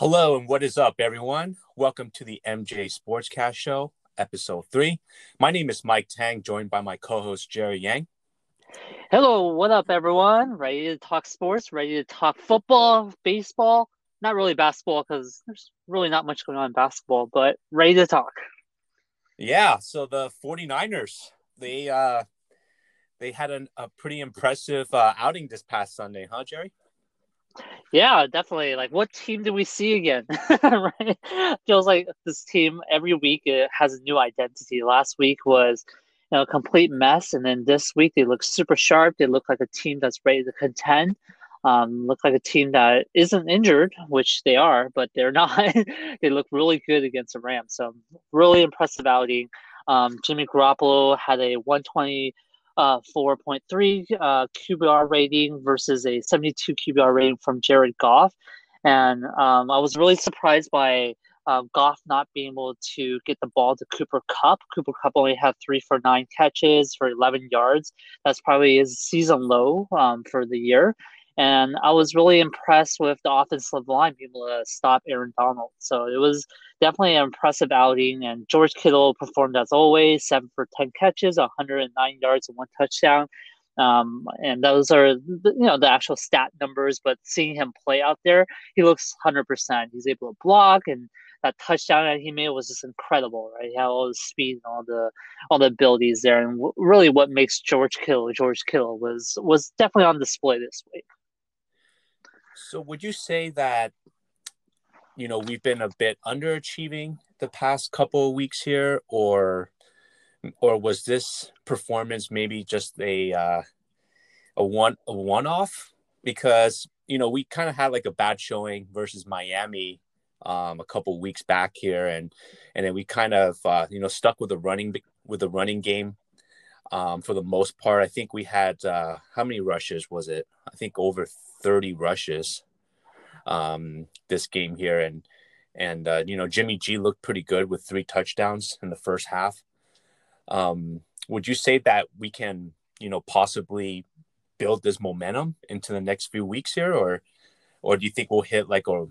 Hello and what is up, everyone? Welcome to the MJ Sportscast Show, episode three. My name is Mike Tang, joined by my co host Jerry Yang. Hello, what up, everyone? Ready to talk sports? Ready to talk football, baseball? Not really basketball because there's really not much going on in basketball, but ready to talk. Yeah, so the 49ers, they uh they had an, a pretty impressive uh, outing this past Sunday, huh, Jerry? Yeah, definitely. Like, what team do we see again? right? Feels like this team every week it has a new identity. Last week was, you know, a complete mess, and then this week they look super sharp. They look like a team that's ready to contend. Um, look like a team that isn't injured, which they are, but they're not. they look really good against the Rams. So really impressive outing. Um, Jimmy Garoppolo had a 120 uh, 4.3 uh, QBR rating versus a 72 QBR rating from Jared Goff. And um, I was really surprised by uh, Goff not being able to get the ball to Cooper Kupp. Cooper Kupp only had three for nine catches for 11 yards. That's probably his season low um, for the year. And I was really impressed with the offensive line being able to stop Aaron Donald. So it was definitely an impressive outing. And George Kittle performed as always, seven for 10 catches, 109 yards, and one touchdown. Um, and those are the, you know the actual stat numbers, but seeing him play out there, he looks 100%. He's able to block, and that touchdown that he made was just incredible, right? He had all the speed and all the all the abilities there, and w- really what makes George Kittle George Kittle was was definitely on display this week. So would you say that you know we've been a bit underachieving the past couple of weeks here, or or was this performance maybe just a uh, a one a one off? Because you know we kind of had like a bad showing versus Miami um, a couple weeks back here, and and then we kind of uh, you know stuck with the running with the running game um, for the most part. I think we had uh, how many rushes was it? I think over 30 rushes um, this game here, and and uh, you know Jimmy G looked pretty good with three touchdowns in the first half. Um, would you say that we can you know possibly build this momentum into the next few weeks here, or or do you think we'll hit like a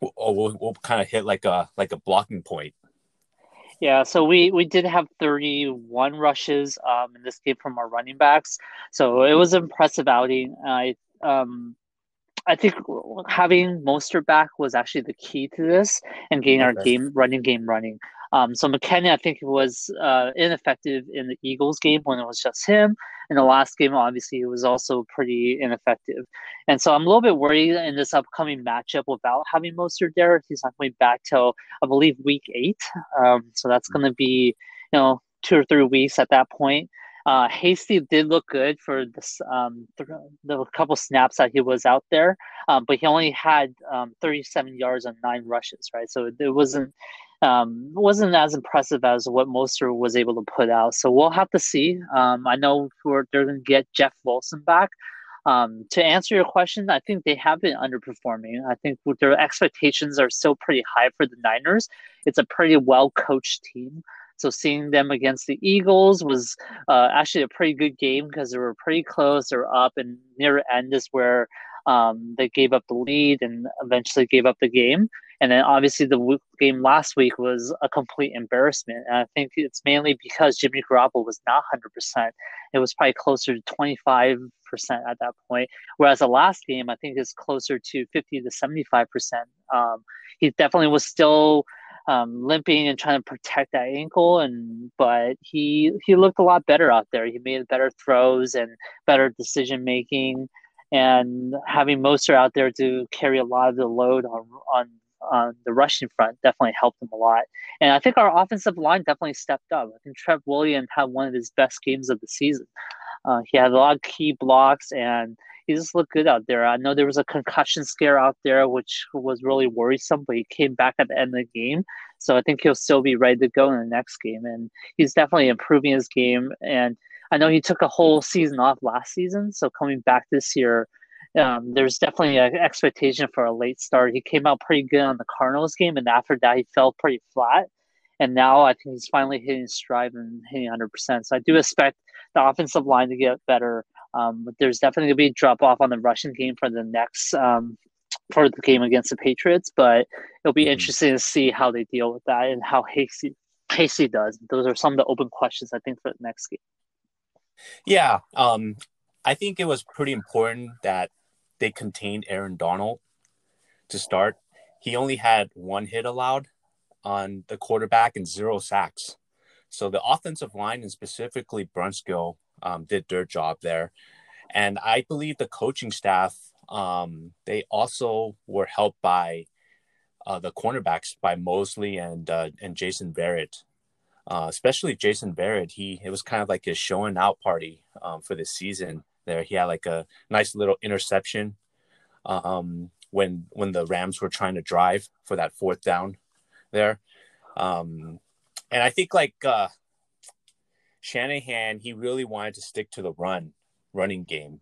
or we'll, we'll kind of hit like a like a blocking point? Yeah, so we we did have 31 rushes um, in this game from our running backs. So it was impressive outing. I um, I think having Mostert back was actually the key to this and getting our game running game running. Um, so McKinnon, I think, was uh, ineffective in the Eagles game when it was just him. In the last game, obviously, he was also pretty ineffective. And so I'm a little bit worried in this upcoming matchup without having Mostert there. He's not coming back till, I believe, week eight. Um, so that's going to be, you know, two or three weeks at that point. Uh, Hasty did look good for this um, the couple snaps that he was out there, um, but he only had um, 37 yards on nine rushes, right? So it wasn't um, wasn't as impressive as what Mostert was able to put out. So we'll have to see. Um, I know they're going to get Jeff Wilson back. Um, to answer your question, I think they have been underperforming. I think their expectations are still pretty high for the Niners. It's a pretty well coached team. So seeing them against the Eagles was uh, actually a pretty good game because they were pretty close. They were up, and near end is where um, they gave up the lead and eventually gave up the game. And then obviously the game last week was a complete embarrassment. And I think it's mainly because Jimmy Garoppolo was not 100%. It was probably closer to 25% at that point. Whereas the last game, I think is closer to 50 to 75%. Um, he definitely was still um, limping and trying to protect that ankle and but he he looked a lot better out there he made better throws and better decision making and having Mostert out there to carry a lot of the load on on on the rushing front definitely helped him a lot. And I think our offensive line definitely stepped up. I think Trent Williams had one of his best games of the season. Uh, he had a lot of key blocks and he just looked good out there. I know there was a concussion scare out there, which was really worrisome, but he came back at the end of the game. So I think he'll still be ready to go in the next game. And he's definitely improving his game. And I know he took a whole season off last season. So coming back this year, um, there's definitely an expectation for a late start. He came out pretty good on the Cardinals game, and after that, he fell pretty flat. And now I think he's finally hitting his stride and hitting 100%. So I do expect the offensive line to get better. Um, but there's definitely going to be a drop off on the rushing game for the next um, for the game against the Patriots, but it'll be mm-hmm. interesting to see how they deal with that and how Hasty Hasty does. Those are some of the open questions I think for the next game. Yeah, um, I think it was pretty important that they contained Aaron Donald to start. He only had one hit allowed on the quarterback and zero sacks. So the offensive line and specifically Brunskill um, did their job there. And I believe the coaching staff, um, they also were helped by uh, the cornerbacks by Moseley and uh, and Jason Verrett. Uh, especially Jason Verrett, he it was kind of like his showing out party um, for this season. There, he had like a nice little interception um, when when the Rams were trying to drive for that fourth down there. Um, and I think like uh, Shanahan, he really wanted to stick to the run, running game.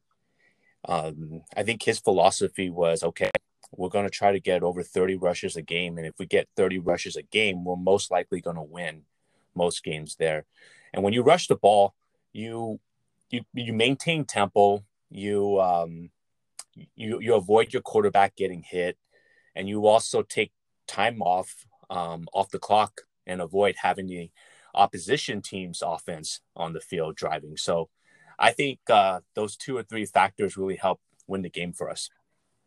Um, I think his philosophy was okay, we're going to try to get over 30 rushes a game. And if we get 30 rushes a game, we're most likely going to win most games there. And when you rush the ball, you you you maintain tempo, you um you you avoid your quarterback getting hit, and you also take time off um, off the clock and avoid having the opposition team's offense on the field driving. So I think uh, those two or three factors really help win the game for us.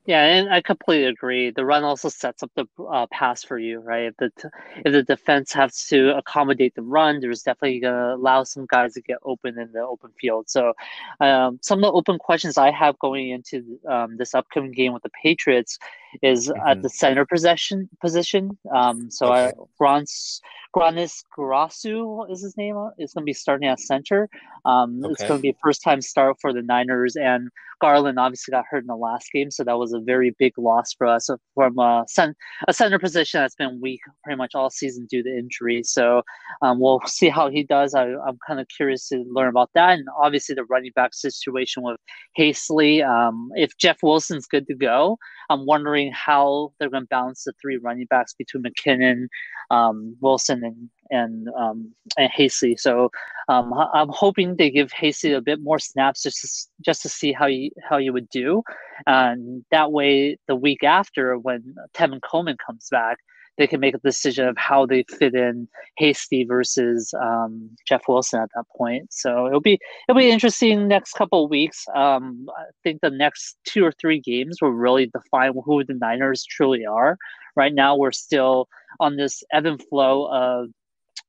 Yeah, and I completely agree. The run also sets up the uh, pass for you, right? If the t- if the defense has to accommodate the run, there's definitely gonna allow some guys to get open in the open field. So, um, some of the open questions I have going into um, this upcoming game with the Patriots is mm-hmm. at the center possession position. Um, so, okay. I, Grants Hroniss Garasu is his name. Is going to be starting at center. Um, okay. It's going to be a first time start for the Niners, and Garland obviously got hurt in the last game, so that was a very big loss for us from a, cent- a center position that's been weak pretty much all season due to injury. So um, we'll see how he does. I, am kind of curious to learn about that, and obviously the running back situation with Hasty. Um, if Jeff Wilson's good to go, I'm wondering how they're going to balance the three running backs between McKinnon, um, Wilson, and and um, and Hasty. So um, I'm hoping they give Hasty a bit more snaps just to, just to see how you how you would do, and that way the week after when Tevin Coleman comes back, they can make a decision of how they fit in Hasty versus um, Jeff Wilson at that point. So it'll be it'll be interesting next couple weeks. Um, I think the next two or three games will really define who the Niners truly are. Right now, we're still on this ebb and flow of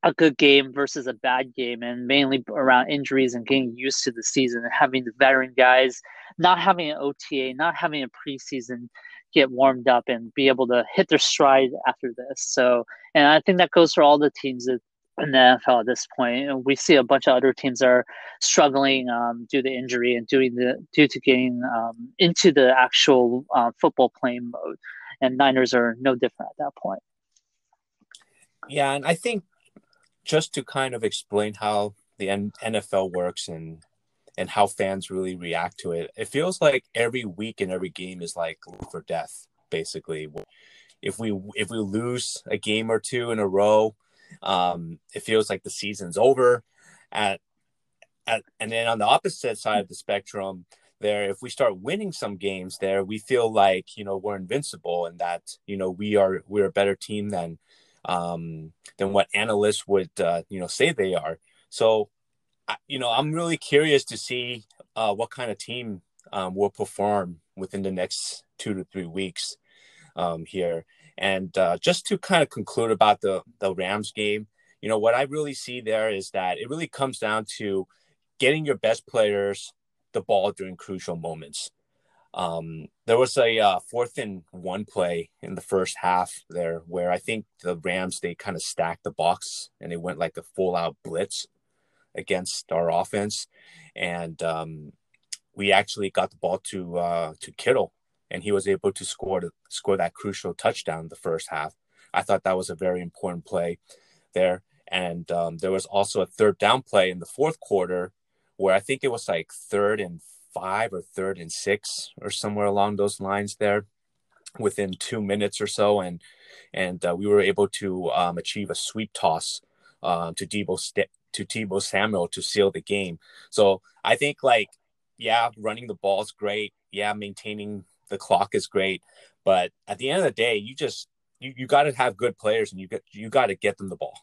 a good game versus a bad game, and mainly around injuries and getting used to the season and having the veteran guys not having an OTA, not having a preseason get warmed up and be able to hit their stride after this. So, and I think that goes for all the teams in the NFL at this point. And we see a bunch of other teams are struggling um, due to injury and doing the due to getting um, into the actual uh, football playing mode. And Niners are no different at that point. Yeah, and I think just to kind of explain how the NFL works and and how fans really react to it. It feels like every week and every game is like life or death, basically. If we if we lose a game or two in a row, um, it feels like the season's over. At, at and then on the opposite side of the spectrum, there, if we start winning some games there, we feel like you know we're invincible and that you know we are we're a better team than um, than what analysts would uh, you know say they are. So you know, I'm really curious to see uh, what kind of team um, will perform within the next two to three weeks um, here. And uh, just to kind of conclude about the the Rams game, you know, what I really see there is that it really comes down to getting your best players the ball during crucial moments. Um, there was a uh, fourth and one play in the first half there where I think the Rams they kind of stacked the box and they went like a full out blitz against our offense, and um, we actually got the ball to uh, to Kittle, and he was able to score to score that crucial touchdown the first half. I thought that was a very important play there, and um, there was also a third down play in the fourth quarter where I think it was like third and five or third and six or somewhere along those lines there within two minutes or so and and uh, we were able to um, achieve a sweep toss uh, to Deebo, St- to Samuel to seal the game. So I think like, yeah, running the ball is great. Yeah, maintaining the clock is great, but at the end of the day, you just you, you got to have good players and you get you got to get them the ball.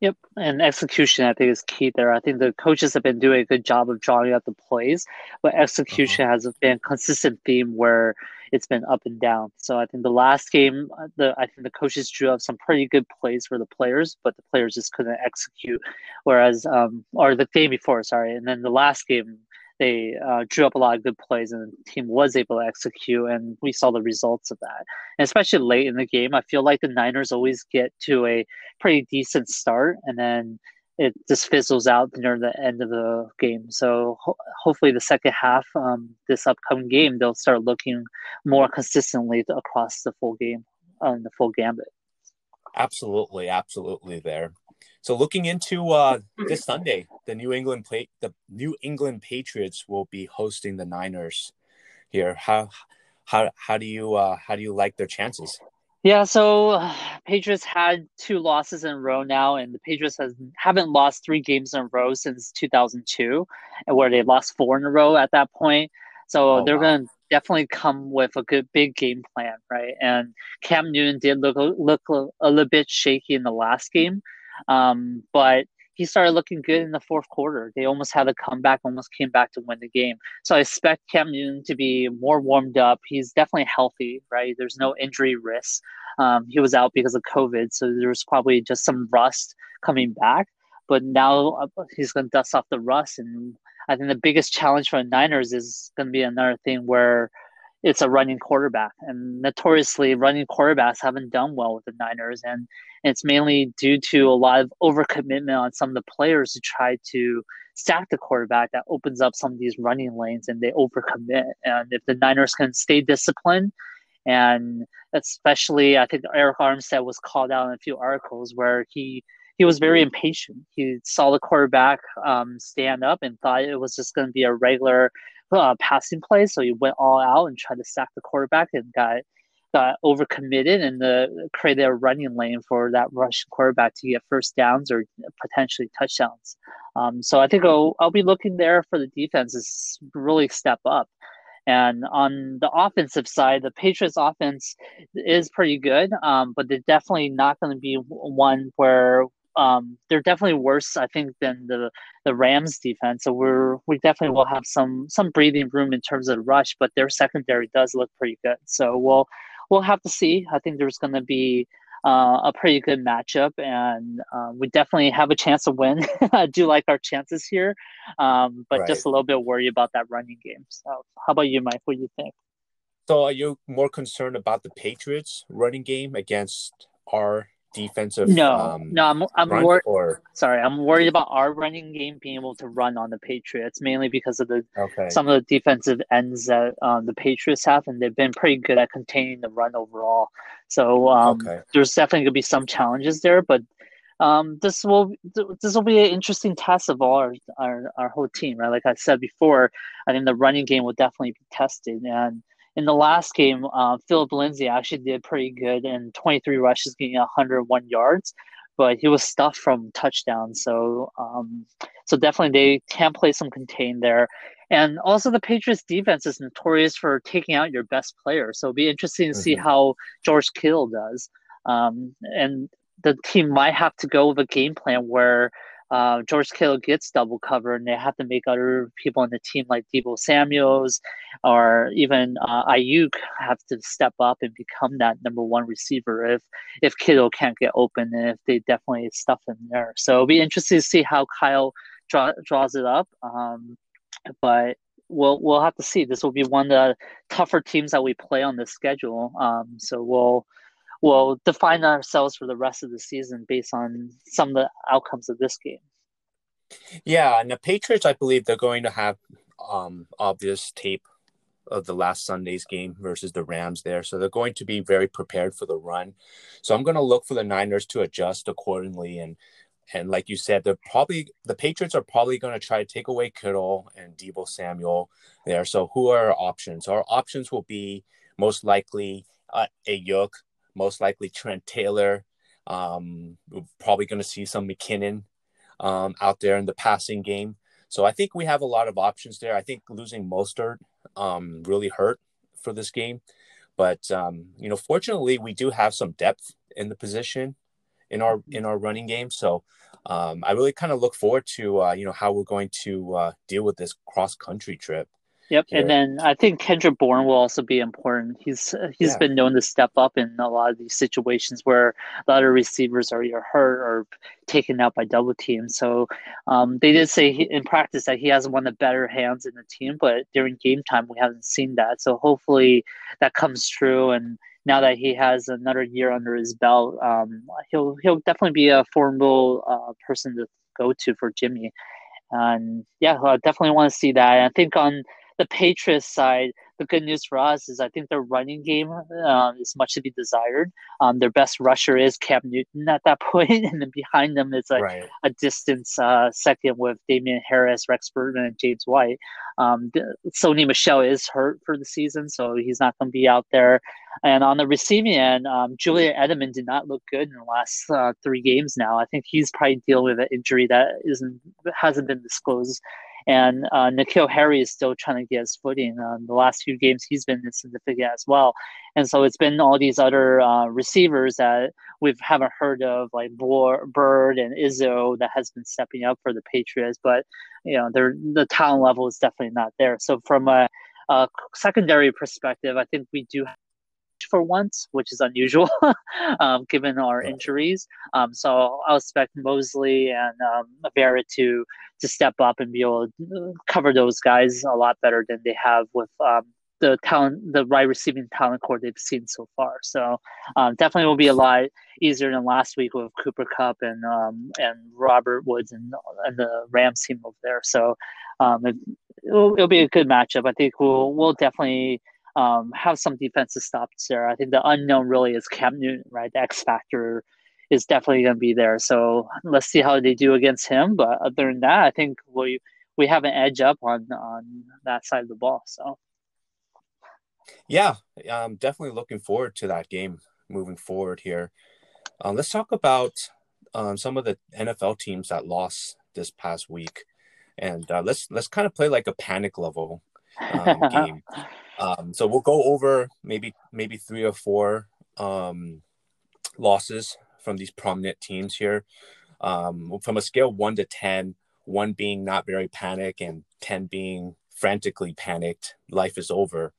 Yep, and execution I think is key there. I think the coaches have been doing a good job of drawing out the plays, but execution uh-huh. has been a consistent theme where it's been up and down. So I think the last game, uh, the I think the coaches drew up some pretty good plays for the players, but the players just couldn't execute. Whereas, um, or the game before, sorry, and then the last game they uh, drew up a lot of good plays and the team was able to execute and we saw the results of that. And especially late in the game i feel like the niners always get to a pretty decent start and then it just fizzles out near the end of the game. So ho- hopefully the second half um, this upcoming game they'll start looking more consistently across the full game on uh, the full gambit. Absolutely absolutely there so looking into uh, this Sunday, the New England play the New England Patriots will be hosting the Niners here. How how how do you uh, how do you like their chances? Yeah, so uh, Patriots had two losses in a row now, and the Patriots has haven't lost three games in a row since 2002, and where they lost four in a row at that point. So oh, they're wow. going to definitely come with a good big game plan, right? And Cam Newton did look look a, a little bit shaky in the last game, um, but he started looking good in the fourth quarter. They almost had a comeback, almost came back to win the game. So I expect Cam Newton to be more warmed up. He's definitely healthy, right? There's no injury risk. Um, he was out because of COVID, so there was probably just some rust coming back. But now uh, he's going to dust off the rust. And I think the biggest challenge for the Niners is going to be another thing where it's a running quarterback. And notoriously, running quarterbacks haven't done well with the Niners. And it's mainly due to a lot of overcommitment on some of the players who try to stack the quarterback that opens up some of these running lanes and they overcommit. And if the Niners can stay disciplined, and especially I think Arik Armstead was called out in a few articles where he he was very impatient. He saw the quarterback um, stand up and thought it was just going to be a regular uh, passing play, so he went all out and tried to sack the quarterback and got got overcommitted and the created a running lane for that Russian quarterback to get first downs or potentially touchdowns. Um, so I think I'll, I'll be looking there for the defense defenses really step up. And on the offensive side, the Patriots offense is pretty good, um, but they're definitely not going to be one where um, they're definitely worse, I think, than the the Rams defense. So we're we definitely will have some some breathing room in terms of rush, but their secondary does look pretty good. So we'll we'll have to see. I think there's going to be uh, a pretty good matchup, and uh, we definitely have a chance to win. I do like our chances here, um, but right. just a little bit worried about that running game. So, how about you, Mike? What do you think? So, are you more concerned about the Patriots' running game against our defensive? No, um, no, I'm I'm or... sorry. I'm worried about our running game being able to run on the Patriots, mainly because of the okay. some of the defensive ends that um, the Patriots have, and they've been pretty good at containing the run overall. So um, okay. there's definitely gonna be some challenges there, but. Um, this will this will be an interesting test of all our, our, our whole team, right? Like I said before, I think the running game will definitely be tested, and in the last game, uh, Phillip Lindsay actually did pretty good in 23 rushes, getting 101 yards, but he was stuffed from touchdowns. So, um, so definitely they can play some contain there. And also, the Patriots defense is notorious for taking out your best player. So, it'll be interesting to mm-hmm. see how George Kittle does. Um, and the team might have to go with a game plan where uh, George Kittle gets double covered, and they have to make other people on the team like Deebo Samuels or even uh, Aiyuk have to step up and become that number one receiver if if Kittle can't get open and if they definitely stuff him there. So it'll be interesting to see how Kyle draw, draws it up. Um, but we'll we'll have to see. This will be one of the tougher teams that we play on the schedule. Um, so we'll we'll define ourselves for the rest of the season based on some of the outcomes of this game. Yeah, and the Patriots, I believe they're going to have um, obvious tape of the last Sunday's game versus the Rams there. So they're going to be very prepared for the run. So I'm going to look for the Niners to adjust accordingly. And and like you said, they're probably the Patriots are probably going to try to take away Kittle and Deebo Samuel there. So who are our options? Our options will be most likely uh, Aiyuk, most likely Trent Taylor. Um, we're probably going to see some McKinnon um, out there in the passing game. So I think we have a lot of options there. I think losing Mostert um, really hurt for this game. But um, you know, fortunately, we do have some depth in the position in our in our running game. So um, I really kind of look forward to uh, you know how we're going to uh, deal with this cross country trip. Yep, here. and then I think Kendrick Bourne will also be important. He's he's yeah. been known to step up in a lot of these situations where a lot of receivers are either hurt or taken out by double teams. So um, they did say he, in practice that he has one of the better hands in the team, but during game time we haven't seen that. So hopefully that comes true. And now that he has another year under his belt, um, he'll he'll definitely be a formidable uh, person to go to for Jimmy. And yeah, I definitely want to see that. And I think on the Patriots side, the good news for us is I think their running game uh, is much to be desired. Um, their best rusher is Cam Newton at that point, and then behind them is a, right. a distance uh, second with Damien Harris, Rex Burkhead, and James White. Um, Sony Michel is hurt for the season, so he's not going to be out there. And on the receiving end, um, Julian Edelman did not look good in the last uh, three games. Now I think he's probably dealing with an injury that isn't hasn't been disclosed. And uh, N'Keal Harry is still trying to get his footing. Uh, the last few games, he's been insignificant as well. And so it's been all these other uh, receivers that we haven't heard of, like Byrd and Izzo, that has been stepping up for the Patriots. But you know, the talent level is definitely not there. So from a, a secondary perspective, I think we do for once, which is unusual um, given our injuries. Um, so I'll expect Moseley and um, Verrett to to step up and be able to cover those guys a lot better than they have with um, the talent, the right receiving talent core they've seen so far. So um, definitely will be a lot easier than last week with Cooper Kupp and um, and Robert Woods and and the Rams team over there. So um, it, will it'll be a good matchup. I think we'll we'll definitely um, have some defensive stops there. I think the unknown really is Cam Newton, right? The X factor is definitely going to be there. So let's see how they do against him. But other than that, I think we we have an edge up on on that side of the ball. So yeah, I'm definitely looking forward to that game moving forward here. Um, let's talk about um, some of the NFL teams that lost this past week, and uh, let's let's kind of play like a panic level um, game. Um, so we'll go over maybe maybe three or four um, losses from these prominent teams here. Um, from a scale one to 10, one being not very panic and 10 being frantically panicked, life is over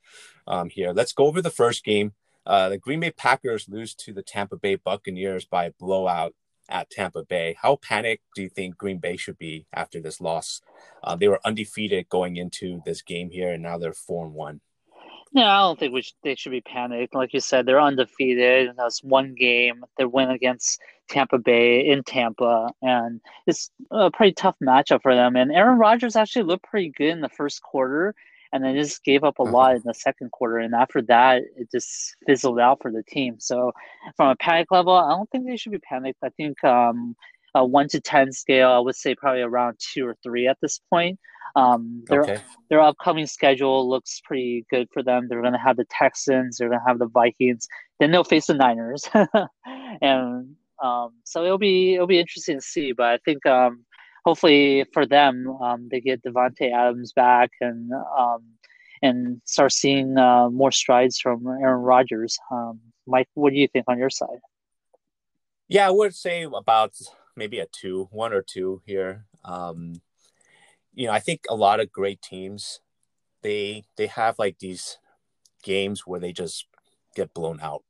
um, here. Let's go over the first game. Uh, the Green Bay Packers lose to the Tampa Bay Buccaneers by a blowout at Tampa Bay. How panicked do you think Green Bay should be after this loss? Uh, they were undefeated going into this game here, and now they're 4 and 1. No, I don't think should, they should be panicked. Like you said, they're undefeated, that's one game. They win against Tampa Bay in Tampa, and it's a pretty tough matchup for them. And Aaron Rodgers actually looked pretty good in the first quarter, and then just gave up a uh-huh. lot in the second quarter. And after that, it just fizzled out for the team. So, from a panic level, I don't think they should be panicked. I think um, a one to ten scale, I would say probably around two or three at this point. Um, their okay. their upcoming schedule looks pretty good for them. They're going to have the Texans. They're going to have the Vikings. Then they'll face the Niners, and um, so it'll be it'll be interesting to see. But I think um, hopefully for them, um, they get Davante Adams back and um, and start seeing uh, more strides from Aaron Rodgers. Um, Mike, what do you think on your side? Yeah, I would say about maybe a two, one or two here. Um, you know, I think a lot of great teams, they they have like these games where they just get blown out.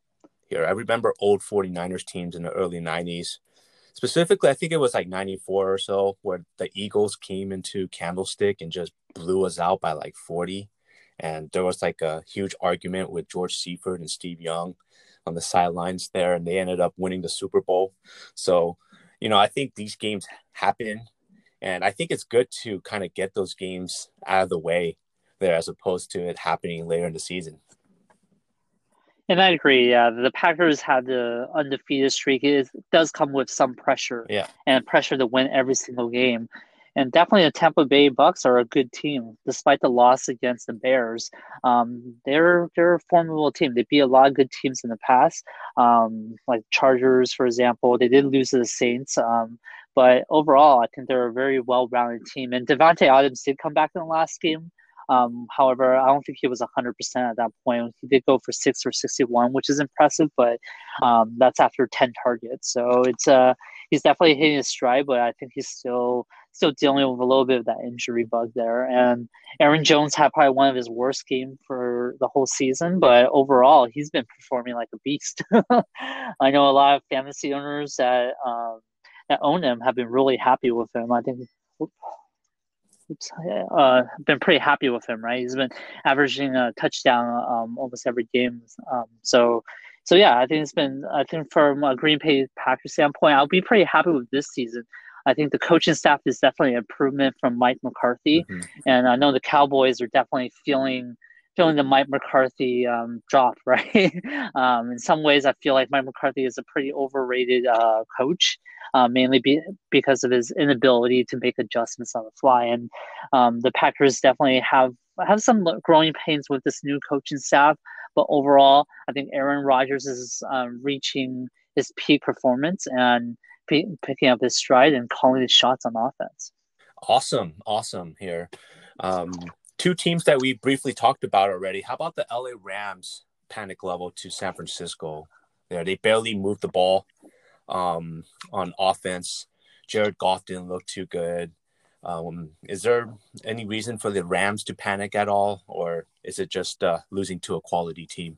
Here, I remember old 49ers teams in the early 90s. Specifically, I think it was like 94 or so where the Eagles came into Candlestick and just blew us out by like 40. And there was like a huge argument with George Seifert and Steve Young on the sidelines there, and they ended up winning the Super Bowl. So, you know, I think these games happen and I think it's good to kind of get those games out of the way there as opposed to it happening later in the season. And I agree. Yeah, the Packers had the undefeated streak. It does come with some pressure. Yeah, and pressure to win every single game. And definitely, the Tampa Bay Bucks are a good team, despite the loss against the Bears. Um, they're they're a formidable team. They beat a lot of good teams in the past, um, like Chargers, for example. They did lose to the Saints. Um, but overall, I think they're a very well-rounded team. And Davante Adams did come back in the last game. Um, however, I don't think he was 100% at that point. He did go for six or 61, which is impressive, but um, that's after 10 targets. So it's uh, he's definitely hitting his stride, but I think he's still still dealing with a little bit of that injury bug there. And Aaron Jones had probably one of his worst games for the whole season, but overall, he's been performing like a beast. I know a lot of fantasy owners that um, that own him have been really happy with him. I think uh, been pretty happy with him, right? He's been averaging a touchdown um, almost every game. Um, so, so yeah, I think it's been. I think from a Green Bay Packers standpoint, I'll be pretty happy with this season. I think the coaching staff is definitely an improvement from Mike McCarthy, mm-hmm. and I know the Cowboys are definitely feeling feeling the Mike McCarthy um, drop, right? um, in some ways, I feel like Mike McCarthy is a pretty overrated uh, coach, uh, mainly be, because of his inability to make adjustments on the fly. And um, the Packers definitely have have some growing pains with this new coaching staff. But overall, I think Aaron Rodgers is um, reaching his peak performance and picking up his stride and calling his shots on offense. Awesome, awesome here. Um, two teams that we briefly talked about already. How about the LA Rams panic level to San Francisco? There, they barely moved the ball um, on offense. Jared Goff didn't look too good. Um, is there any reason for the Rams to panic at all, or is it just uh, losing to a quality team?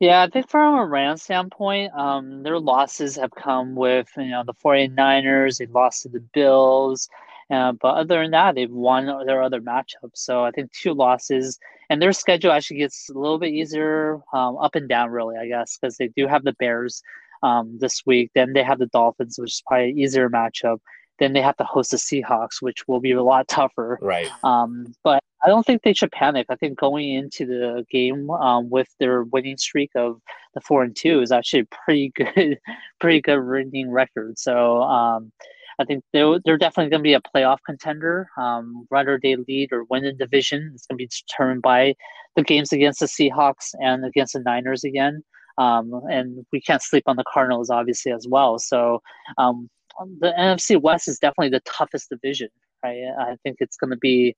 Yeah, I think from a Rams standpoint, um, their losses have come with you know the 49ers, they lost to the Bills, uh, but other than that, they've won their other matchups. So I think two losses, and their schedule actually gets a little bit easier, um, up and down, really, I guess, because they do have the Bears um, this week. Then they have the Dolphins, which is probably an easier matchup. Then they have to host the Seahawks, which will be a lot tougher. Right. Um, but I don't think they should panic. I think going into the game um, with their winning streak of the four and two is actually pretty good, pretty good winning record. So um, I think they're, they're definitely going to be a playoff contender. Um, whether they lead or win the division it's going to be determined by the games against the Seahawks and against the Niners again. Um, and we can't sleep on the Cardinals, obviously, as well. So um, the NFC West is definitely the toughest division. Right? I think it's going to be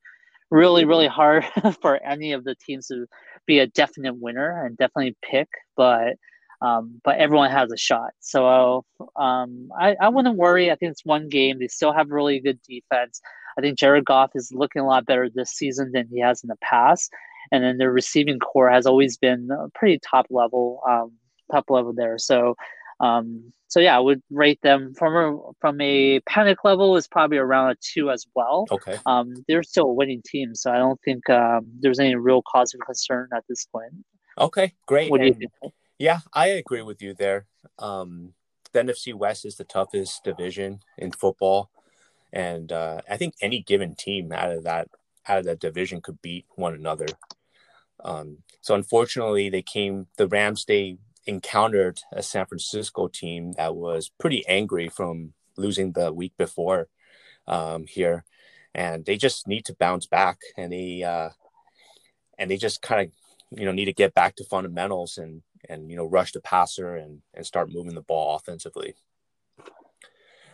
really, really hard for any of the teams to be a definite winner and definitely pick. But um, but everyone has a shot. So um, I, I wouldn't worry. I think it's one game. They still have really good defense. I think Jared Goff is looking a lot better this season than he has in the past. And then their receiving corps has always been pretty top level, um, top level there. So, um, so yeah, I would rate them from a, from a panic level is probably around a two as well. Okay. Um, they're still a winning team, so I don't think um, there's any real cause of concern at this point. Okay, great. What do you think? Yeah, I agree with you there. Um, the NFC West is the toughest division in football, and uh, I think any given team out of that out of that division could beat one another. Um, so unfortunately, they came. The Rams they encountered a San Francisco team that was pretty angry from losing the week before um, here, and they just need to bounce back. And they uh, and they just kind of you know need to get back to fundamentals and and you know rush the passer and and start moving the ball offensively.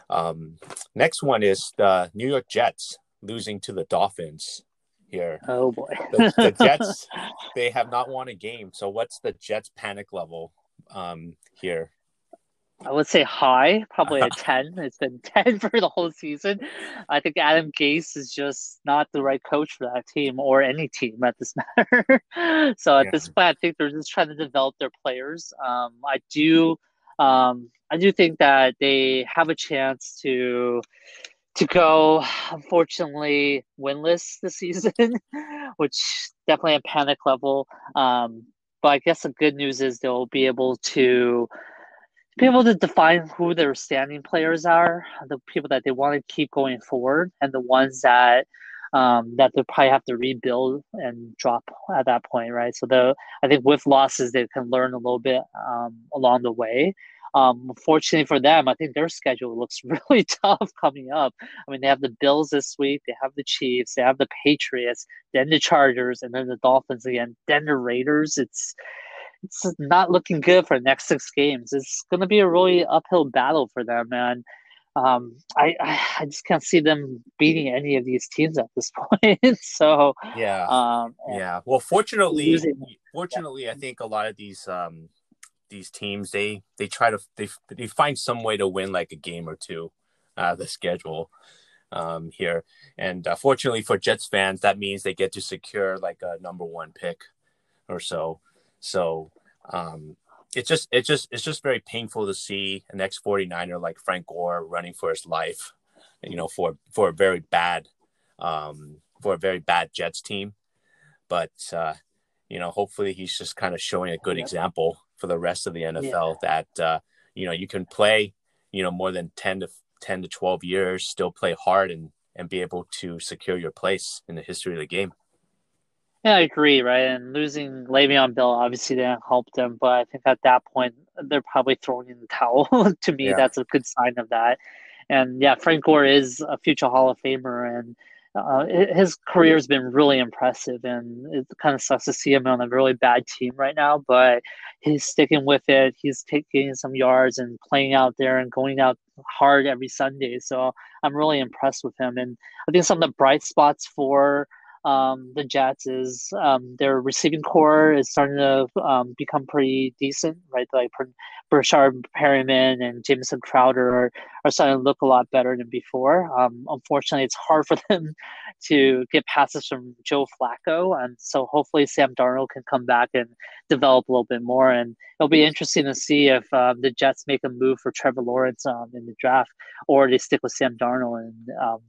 Um, next one is the New York Jets losing to the Dolphins here. Oh boy, the, the, Jets they have not won a game. So what's the Jets panic level um, here? I would say high, probably a 10. It's been 10 for the whole season. I think Adam Gase is just not the right coach for that team or any team at this matter. so at yeah. this point, I think they're just trying to develop their players. Um, I do, um, I do think that they have a chance to to go, unfortunately, winless this season, which definitely a panic level. Um, but I guess the good news is they'll be able to be able to define who their standing players are, the people that they want to keep going forward, and the ones that um, that they'll probably have to rebuild and drop at that point, right? So the I think with losses they can learn a little bit um, along the way. Um, fortunately for them, I think their schedule looks really tough coming up. I mean, they have the Bills this week, they have the Chiefs, they have the Patriots, then the Chargers, and then the Dolphins again, then the Raiders. It's it's not looking good for the next six games. It's going to be a really uphill battle for them, and um, I, I just can't see them beating any of these teams at this point. so yeah, um, yeah. Well, fortunately, losing, fortunately, yeah. I think a lot of these um, these teams they they try to they they find some way to win like a game or two out of the schedule um, here. And uh, fortunately for Jets fans, that means they get to secure like a number one pick or so. So um, it's just it's just it's just very painful to see an ex 49er like Frank Gore running for his life, you know, for for a very bad um, for a very bad Jets team. But uh, you know, hopefully he's just kind of showing a good example for the rest of the NFL yeah. that uh, you know you can play you know more than 10 to 10 to 12 years still play hard and and be able to secure your place in the history of the game yeah i agree right and losing Le'Veon Bell obviously didn't help them but i think at that point they're probably throwing in the towel to me yeah. that's a good sign of that and yeah frank gore is a future hall of famer and uh, his career has been really impressive, and it kind of sucks to see him on a really bad team right now. But he's sticking with it. He's taking some yards and playing out there and going out hard every Sunday. So I'm really impressed with him. And I think some of the bright spots for um, the Jets is um, their receiving corps is starting to um, become pretty decent, right? Like Breshad Perriman and Jamison Crowder are, are starting to look a lot better than before. Um, unfortunately, it's hard for them to get passes from Joe Flacco, and so hopefully Sam Darnold can come back and develop a little bit more. And it'll be interesting to see if um, the Jets make a move for Trevor Lawrence um, in the draft, or they stick with Sam Darnold and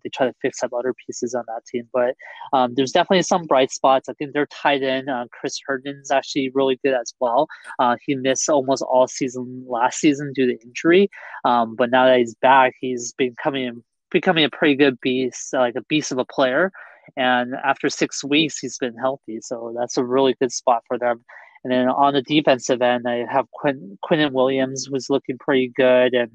they try to fix up other pieces on that team. But there's there's definitely some bright spots. I think they're tight end. Uh, Chris Herndon's actually really good as well. Uh, he missed almost all season last season due to injury, um, but now that he's back, he's becoming becoming a pretty good beast, like a beast of a player. And after six weeks, he's been healthy, so that's a really good spot for them. And then on the defensive end, I have Quinn, Quinnen Williams, who's looking pretty good, and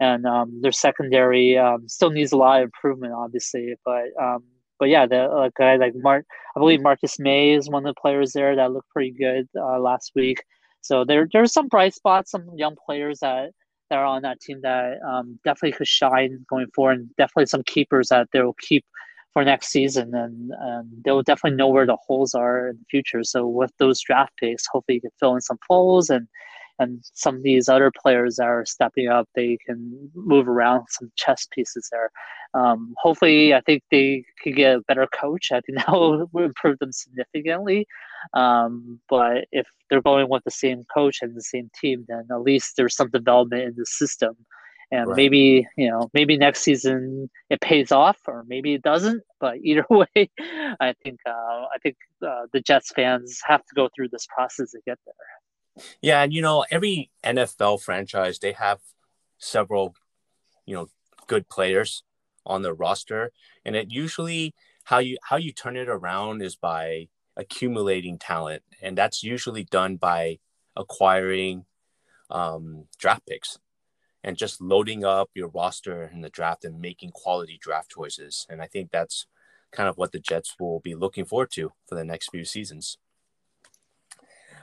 and um, their secondary um, still needs a lot of improvement, obviously. But um, but yeah, the guy like Mark, I believe Marcus Maye is one of the players there that looked pretty good uh, last week. So there there's some bright spots, some young players that that are on that team that um, definitely could shine going forward, and definitely some keepers that they will keep for next season, and, and they'll definitely know where the holes are in the future. So with those draft picks, hopefully you can fill in some holes and and some of these other players are stepping up, they can move around some chess pieces there. Um, hopefully, I think they could get a better coach. I think that will improve them significantly. Um, but if they're going with the same coach and the same team, then at least there's some development in the system. And right. maybe you know, maybe next season it pays off, or maybe it doesn't. But either way, I think uh, I think uh, the Jets fans have to go through this process to get there. Yeah, and you know, every NFL franchise they have several, you know, good players on their roster, and it usually how you how you turn it around is by accumulating talent, and that's usually done by acquiring um, draft picks and just loading up your roster in the draft and making quality draft choices. And I think that's kind of what the Jets will be looking forward to for the next few seasons.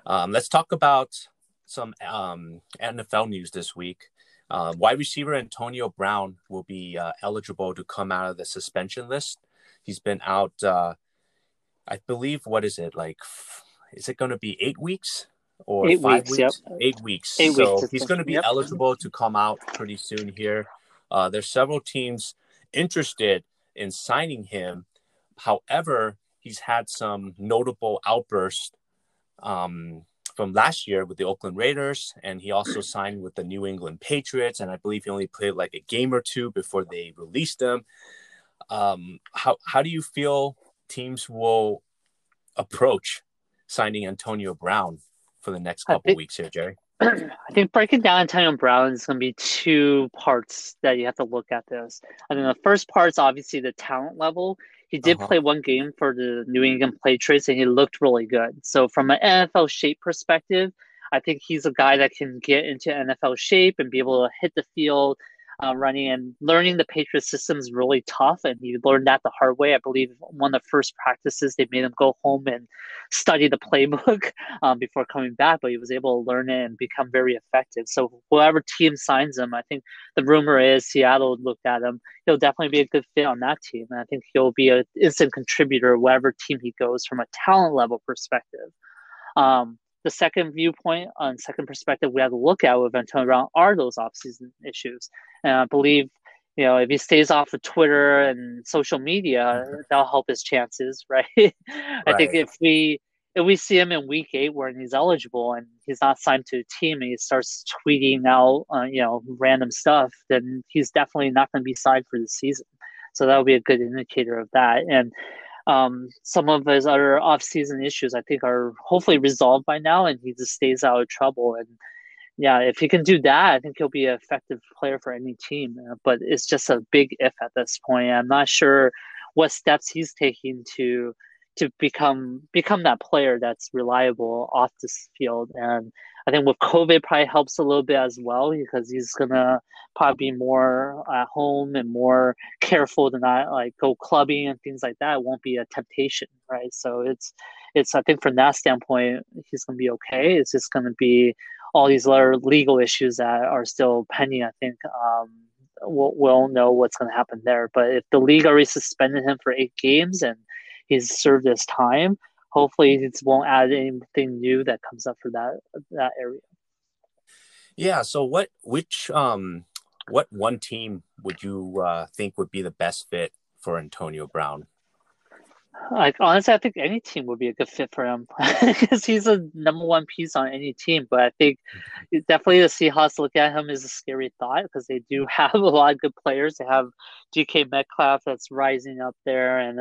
Um, let's talk about some um, NFL news this week. Uh, wide receiver Antonio Brown will be uh, eligible to come out of the suspension list. He's been out, uh, I believe, what is it like? Is it going to be eight weeks or eight five weeks? weeks? Yep. Eight weeks. Eight so weeks he's going to be yep. eligible to come out pretty soon here. Uh, there's several teams interested in signing him. However, he's had some notable outbursts um, from last year with the Oakland Raiders, and he also signed with the New England Patriots. And I believe he only played like a game or two before they released him. Um, how how do you feel teams will approach signing Antonio Brown for the next couple think, weeks here, Jerry? I think breaking down Antonio Brown is going to be two parts that you have to look at this. I think the first part is obviously the talent level. He did uh-huh. play one game for the New England Patriots and he looked really good. So from an NFL shape perspective, I think he's a guy that can get into NFL shape and be able to hit the field uh, running and learning the Patriot system is really tough. And he learned that the hard way. I believe one of the first practices they made him go home and study the playbook um, before coming back, but he was able to learn it and become very effective. So whoever team signs him, I think the rumor is Seattle looked at him. He'll definitely be a good fit on that team, and I think he'll be an instant contributor whatever team he goes from a talent level perspective. Um, the second viewpoint on second perspective we have to look at with Antonio Brown are those offseason issues. And I believe, you know, if he stays off of Twitter and social media, mm-hmm. that'll help his chances, right? right? I think if we if we see him in week eight when he's eligible and he's not signed to a team and he starts tweeting out, uh, you know, random stuff, then he's definitely not going to be signed for the season. So that would be a good indicator of that. And um, some of his other off-season issues, I think, are hopefully resolved by now, and he just stays out of trouble. And yeah, if he can do that, I think he'll be an effective player for any team. Uh, but it's just a big if at this point. I'm not sure what steps he's taking to to become become that player that's reliable off this field. And I think with COVID probably helps a little bit as well because he's gonna probably be more at home and more careful to not like go clubbing and things like that. It won't be a temptation, right? So it's it's I think from that standpoint he's gonna be okay. It's just gonna be all these other legal issues that are still pending. I think um, we'll, we'll know what's going to happen there. But if the league already suspended him for eight games and he's served his time. Hopefully, it won't add anything new that comes up for that that area. Yeah. So, what which um what one team would you uh, think would be the best fit for Antonio Brown? Like honestly, I think any team would be a good fit for him because he's a number one piece on any team. But I think definitely the Seahawks look at him as a scary thought because they do have a lot of good players. They have DK Metcalf that's rising up there, and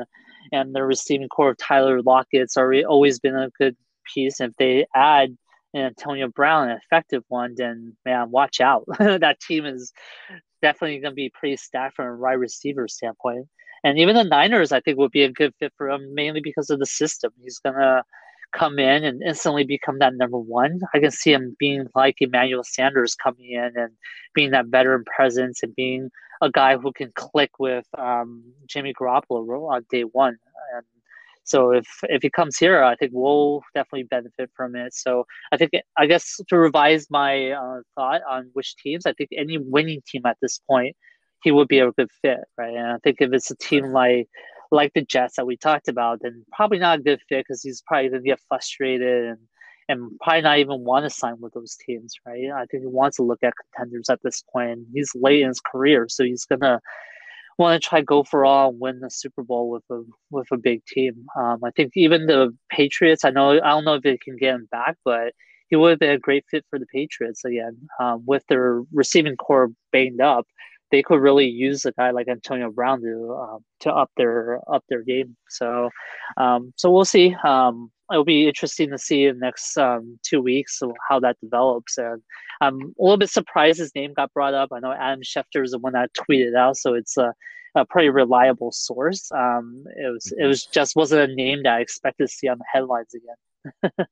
and the receiving corps of Tyler Lockett's already always been a good piece. And if they add an Antonio Brown, an effective one, then man, watch out. that team is definitely going to be pretty stacked from a wide receiver standpoint. And even the Niners, I think, would be a good fit for him, mainly because of the system. He's gonna come in and instantly become that number one. I can see him being like Emmanuel Sanders coming in and being that veteran presence and being a guy who can click with um, Jimmy Garoppolo on day one. And so if if he comes here, I think we'll definitely benefit from it. So I think I guess to revise my uh, thought on which teams, I think any winning team at this point he would be a good fit, right? And I think if it's a team like like the Jets that we talked about, then probably not a good fit because he's probably gonna get frustrated and and probably not even want to sign with those teams, right? I think he wants to look at contenders at this point. He's late in his career, so he's gonna want to try go for all and win the Super Bowl with a with a big team. Um, I think even the Patriots. I know I don't know if they can get him back, but he would have been a great fit for the Patriots again um, with their receiving corps banged up they could really use a guy like Antonio Brown to um, to up their up their game. So um, so we'll see. Um, it'll be interesting to see in the next um, two weeks how that develops. And I'm a little bit surprised his name got brought up. I know Adam Schefter is the one that tweeted out, so it's a, a pretty reliable source. Um, it was it was just wasn't a name that I expected to see on the headlines again.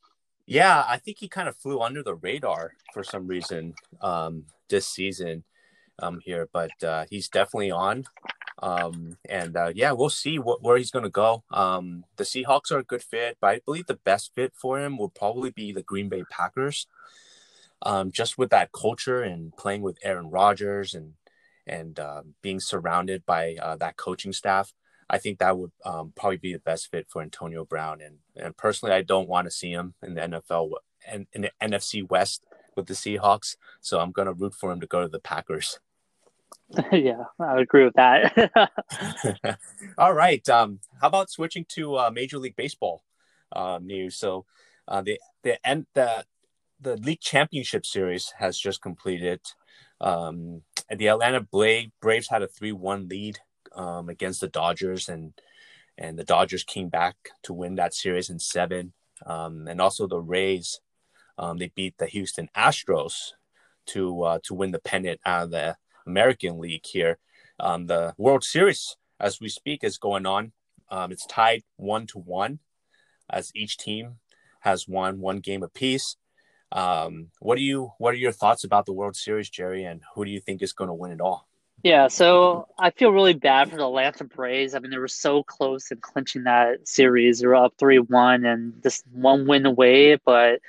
yeah, I think he kind of flew under the radar for some reason um, this season um, here, but uh, he's definitely on. Um, and uh, yeah, we'll see what, where he's going to go. Um, the Seahawks are a good fit, but I believe the best fit for him will probably be the Green Bay Packers. Um, just with that culture and playing with Aaron Rodgers and and uh, being surrounded by uh, that coaching staff, I think that would um, probably be the best fit for Antonio Brown. And and personally, I don't want to see him in the NFL and in the NFC West with the Seahawks. So I'm going to root for him to go to the Packers. yeah, I would agree with that. All right. Um, how about switching to uh, Major League Baseball uh, news? So uh, the the end the the league championship series has just completed. Um, the Atlanta Blade Braves had a three one lead um, against the Dodgers, and and the Dodgers came back to win that series in seven. Um, and also the Rays um, they beat the Houston Astros to uh, to win the pennant out of the American League here. Um, the World Series, as we speak, is going on. Um, it's tied one to one, as each team has won one game apiece. Um, what do you what are your thoughts about the World Series, Jerry, and who do you think is going to win it all? Yeah, so I feel really bad for the Atlanta Braves. I mean, they were so close in clinching that series. They were up three one and just one win away, but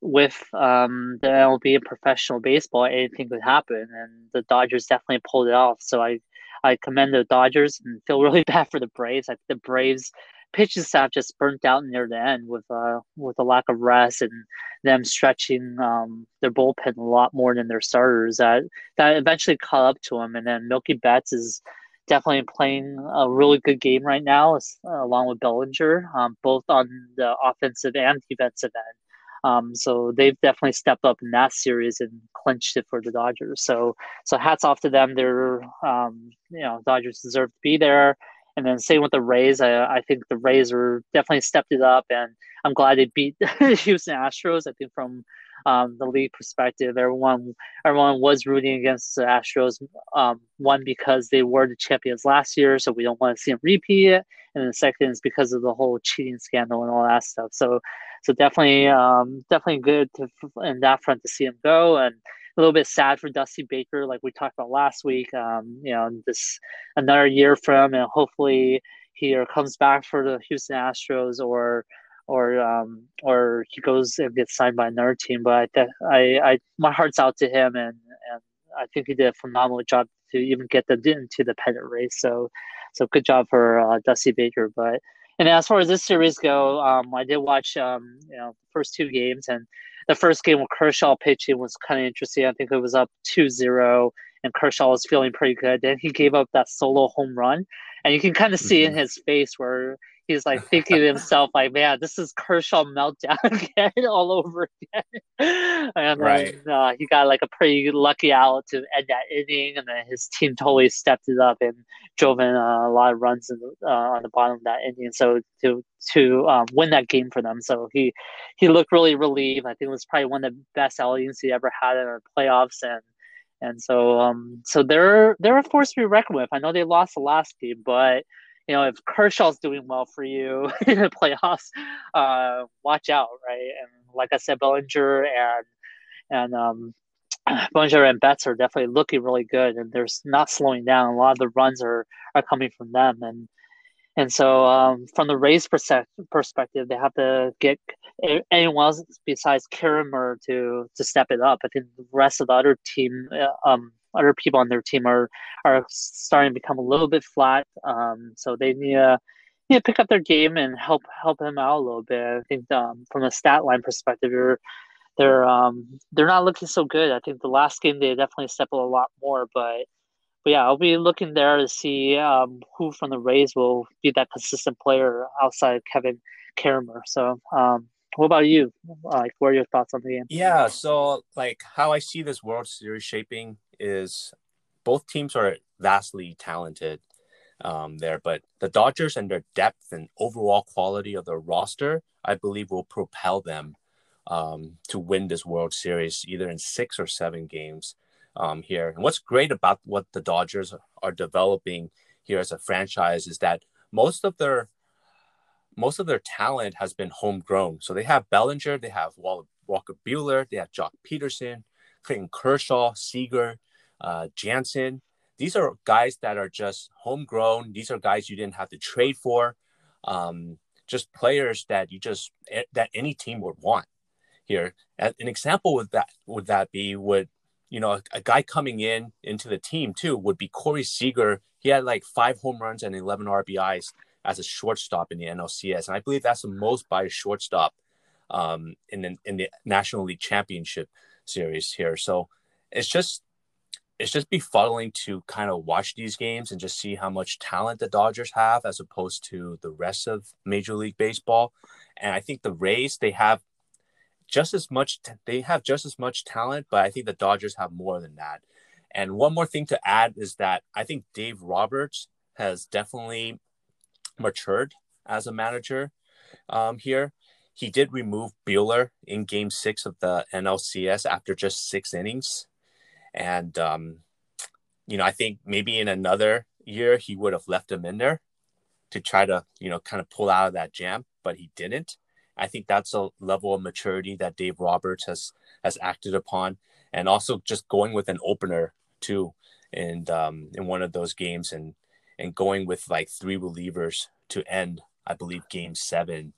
with um, the MLB and professional baseball, anything could happen, and the Dodgers definitely pulled it off. So I, I commend the Dodgers and feel really bad for the Braves. Think the Braves pitching staff just burnt out near the end with uh with a lack of rest and them stretching um their bullpen a lot more than their starters. That that eventually caught up to them, and then Mookie Betts is definitely playing a really good game right now, along with Bellinger, um, both on the offensive and defensive end. Um, so they've definitely stepped up in that series and clinched it for the Dodgers. So so hats off to them. They're um, you know Dodgers deserve to be there. And then same with the Rays. I, I think the Rays are definitely stepped it up, and I'm glad they beat Houston Astros. I think from um, the league perspective, everyone everyone was rooting against the Astros. Um, one because they were the champions last year, so we don't want to see them repeat it, and the second is because of the whole cheating scandal and all that stuff. So so definitely, um, definitely good to in that front to see him go, and a little bit sad for Dusty Baker, like we talked about last week. Um, you know, this another year for him, and hopefully he comes back for the Houston Astros or or um, or he goes and gets signed by another team. But I, I, I my heart's out to him, and and I think he did a phenomenal job to even get them into the pennant race. So, so good job for uh, Dusty Baker. But and as far as this series go, um, I did watch um, you know the first two games, and the first game with Kershaw pitching was kind of interesting. I think it was up 2-0, and Kershaw was feeling pretty good. Then he gave up that solo home run, and you can kind of see in mm-hmm. his face where he's like thinking to himself, like, man, this is Kershaw meltdown again, all over again. and right. then uh, he got like a pretty lucky out to end that inning, and then his team totally stepped it up and drove in uh, a lot of runs in, uh, on the bottom of that inning. So to to um, win that game for them, so he he looked really relieved. I think it was probably one of the best outings he ever had in the playoffs, and and so um so they're they're a force to be reckoned with. I know they lost the last game, but you know, if Kershaw's doing well for you in the playoffs, uh, watch out, right? And like I said, Bellinger and and um, Bellinger and Betts are definitely looking really good, and they're not slowing down. A lot of the runs are are coming from them, and and so um, from the Rays perspective, they have to get anyone else besides Kiermaier to to step it up. I think the rest of the other team, uh, um, other people on their team are are starting to become a little bit flat. Um, so they need to need to pick up their game and help help him out a little bit. I think um, from a stat line perspective, they're they're um, they're not looking so good. I think the last game they definitely stepped up a lot more, but but yeah, I'll be looking there to see um, who from the Rays will be that consistent player outside Kevin Kiermaier. So um, what about you? Like, what are your thoughts on the game? Yeah, so like how I see this World Series shaping is both teams are vastly talented um, there, but the Dodgers and their depth and overall quality of their roster, I believe, will propel them um, to win this World Series either in six or seven games um, here. And what's great about what the Dodgers are developing here as a franchise is that most of their most of their talent has been homegrown. So they have Bellinger, they have Walker Buehler, they have Joc Pederson, Clayton Kershaw, Seager, uh, Jansen. These are guys that are just homegrown. These are guys you didn't have to trade for. Um, just players that you just eh, that any team would want here. An example would that would that be would you know a, a, guy coming in into the team too would be Corey Seager. He had like five home runs and 11 RBIs as a shortstop in the NLCS, and I believe that's the most by a shortstop um, in the, in the National League Championship series here. So it's just it's just befuddling to kind of watch these games and just see how much talent the Dodgers have as opposed to the rest of Major League Baseball. And I think the Rays they have just as much they have just as much talent, but I think the Dodgers have more than that. And one more thing to add is that I think Dave Roberts has definitely matured as a manager um, here. He did remove Buehler in Game Six of the NLCS after just six innings, and um, you know I think maybe in another year he would have left him in there to try to you know kind of pull out of that jam, but he didn't. I think that's a level of maturity that Dave Roberts has has acted upon, and also just going with an opener too, and um, in one of those games, and and going with like three relievers to end, I believe, Game Seven.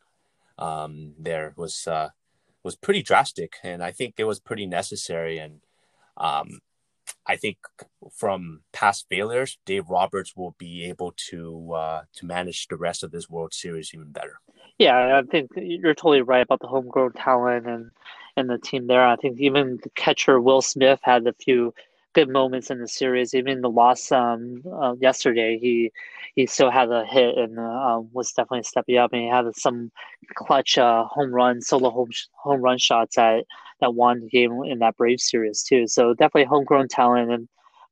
Um, there was uh, was pretty drastic, and I think it was pretty necessary. And um, I think from past failures, Dave Roberts will be able to uh, to manage the rest of this World Series even better. Yeah, I think you're totally right about the homegrown talent and and the team there. I think even the catcher Will Smith had a few good moments in the series. Even the loss um, uh, yesterday, he he still had a hit and uh, was definitely stepping up. And he had some clutch uh, home run, solo home home run shots that that won the game in that Brave series too. So definitely homegrown talent. And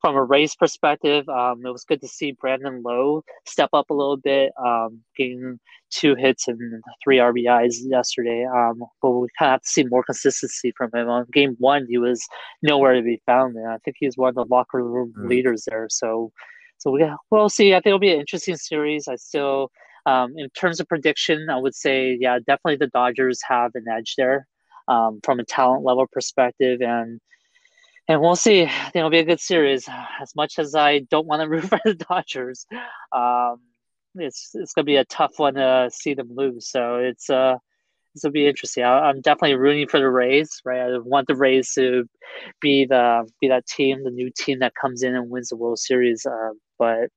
from a Rays perspective, um, it was good to see Brandon Lowe step up a little bit, um, getting two hits and three RBIs yesterday. Um, but we kind of have to see more consistency from him. On game one, he was nowhere to be found, and I think he's one of the locker room mm. leaders there. So, so we we'll see. I think it'll be an interesting series. I still. Um, in terms of prediction, I would say, yeah, definitely the Dodgers have an edge there um, from a talent level perspective, and and we'll see. I think it'll be a good series. As much as I don't want to root for the Dodgers, um, it's it's gonna be a tough one to see them lose. So it's uh this will be interesting. I, am definitely rooting for the Rays. Right, I want the Rays to be the be that team, the new team that comes in and wins the World Series. Uh, but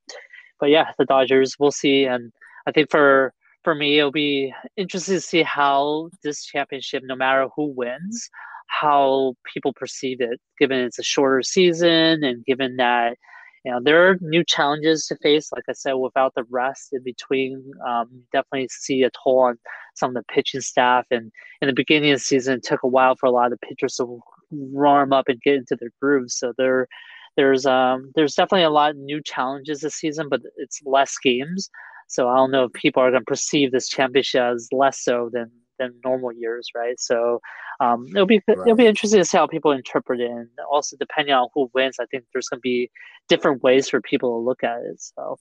but yeah, the Dodgers. We'll see. And I think for for me, it'll be interesting to see how this championship, no matter who wins, how people perceive it, given it's a shorter season and given that you know there are new challenges to face. Like I said, without the rest in between, um, definitely see a toll on some of the pitching staff. And in the beginning of the season, it took a while for a lot of the pitchers to warm up and get into their grooves. So there, there's um, there's definitely a lot of new challenges this season, but it's less games. So I don't know if people are going to perceive this championship as less so than than normal years, right? So um, it'll be right. it'll be interesting to see how people interpret it, and also depending on who wins, I think there's going to be different ways for people to look at it. So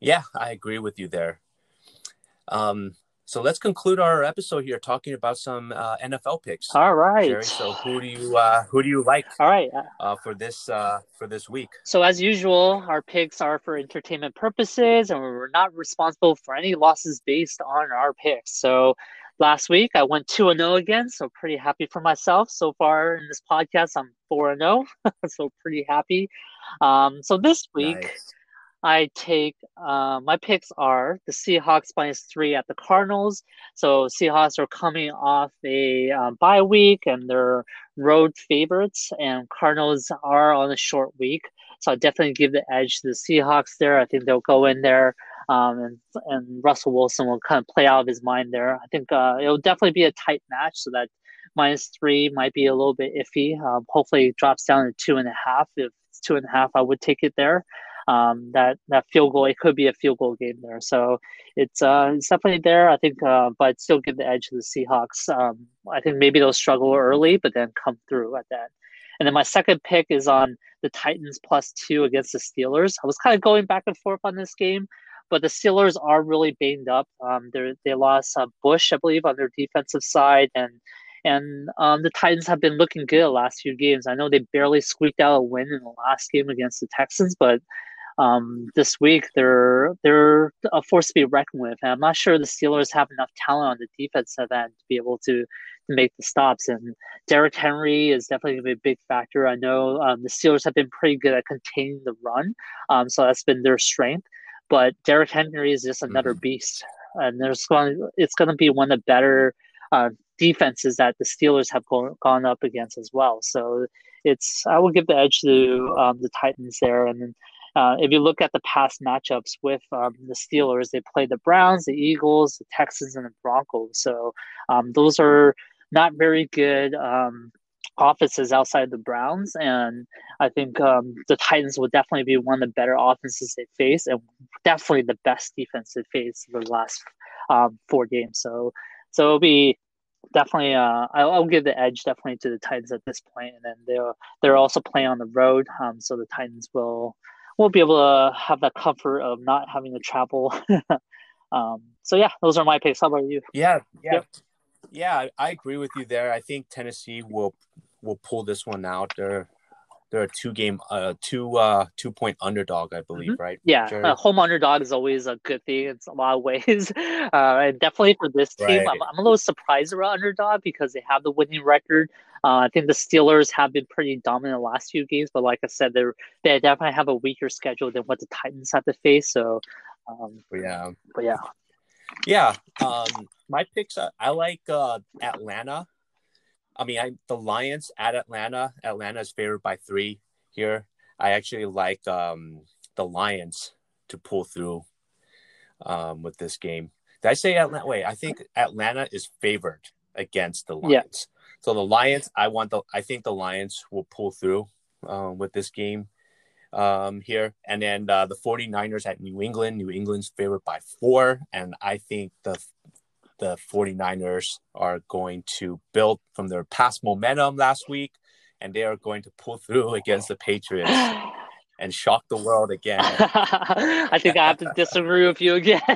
yeah, I agree with you there. Um, so let's conclude our episode here talking about some uh, NFL picks. All right. Jerry. So who do you uh, who do you like? All right. Uh, for this uh, for this week. So as usual, our picks are for entertainment purposes, and we're not responsible for any losses based on our picks. So last week I went two and zero oh again, so pretty happy for myself so far in this podcast. I'm four and zero, oh, so pretty happy. Um, so this week. Nice I take uh, my picks are the Seahawks minus three at the Cardinals. So Seahawks are coming off a uh, bye week and they're road favorites, and Cardinals are on a short week. So I definitely give the edge to the Seahawks there. I think they'll go in there. Um, and and Russell Wilson will kind of play out of his mind there. I think uh, it'll definitely be a tight match, so that minus three might be a little bit iffy. Um, hopefully, it drops down to two and a half. If it's two and a half, I would take it there um, that that field goal. It could be a field goal game there, so it's uh, it's definitely there. I think, uh, but still give the edge to the Seahawks. Um, I think maybe they'll struggle early, but then come through at that. And then my second pick is on the Titans plus two against the Steelers. I was kind of going back and forth on this game, but the Steelers are really banged up. Um, they they lost uh, Bush, I believe, on their defensive side, and and um, the Titans have been looking good the last few games. I know they barely squeaked out a win in the last game against the Texans, but um, this week they're they're a force to be reckoned with. And I'm not sure the Steelers have enough talent on the defensive end to be able to to make the stops. And Derrick Henry is definitely going to be a big factor. I know um, the Steelers have been pretty good at containing the run, um, so that's been their strength. But Derrick Henry is just another mm-hmm. beast, and there's going it's going to be one of the better uh, defenses that the Steelers have go- gone up against as well. So it's I will give the edge to um, the Titans there, and then uh, if you look at the past matchups with um, the Steelers, they played the Browns, the Eagles, the Texans, and the Broncos. So um, those are not very good um, offenses outside the Browns, and I think um, the Titans will definitely be one of the better offenses they face, and definitely the best defense they face for the last um, four games. So, so it'll be definitely. Uh, I'll, I'll, give the edge definitely to the Titans at this point, and then they're they're also playing on the road, um, so the Titans will won't be able to have that comfort of not having to travel Um, so yeah, those are my picks. How about you? Yeah, yeah, yep. yeah. I agree with you there. I think Tennessee will will pull this one out. They're they're a two game uh two uh two point underdog i believe mm-hmm. right yeah uh, home underdog is always a good thing in a lot of ways uh and definitely for this team right. I'm, I'm a little surprised around underdog because they have the winning record uh, I think the Steelers have been pretty dominant the last few games, but like I said, they're they definitely have a weaker schedule than what the Titans have to face. So, um, yeah, but yeah, yeah. Um, my picks, uh, I like uh, Atlanta I mean, I the Lions at Atlanta. Atlanta is favored by three here. I actually like um, the Lions to pull through um, with this game. Did I say Atlanta? Wait, I think Atlanta is favored against the Lions. Yeah. So the Lions, I want the. I think the Lions will pull through um, with this game um, here. And then uh, the 49ers at New England. New England's favored by four. And I think the the 49ers are going to build from their past momentum last week and they are going to pull through against the Patriots and shock the world again. I think I have to disagree with you again.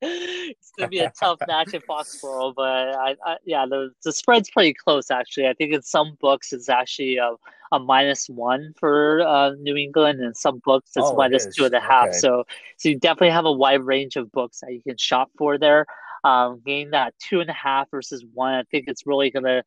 it's going to be a tough match in Foxborough, but I, I, yeah, the, the spread's pretty close actually. I think in some books it's actually a, a minus one for uh, New England, and some books it's oh, minus it two and a half. Okay. So, so you definitely have a wide range of books that you can shop for there um, game that two and a half versus one. I think it's really gonna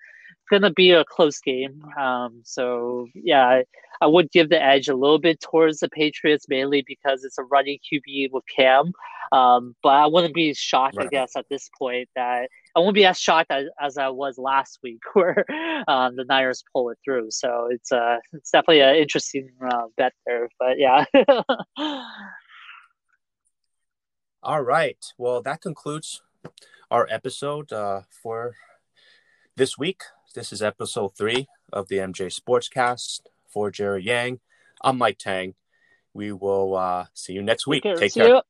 gonna be a close game. Um, so yeah, I, I, would give the edge a little bit towards the Patriots mainly because it's a running QB with Cam. Um, but I wouldn't be shocked, right. I guess, at this point that I won't be as shocked as, as I was last week where um, the Niners pull it through. So it's uh it's definitely an interesting uh, bet there. But yeah. All right. Well, that concludes our episode uh, for this week. This is episode three of the MJ Sportscast for Jerry Yang. I'm Mike Tang. We will uh, see you next week. Take care. Take care.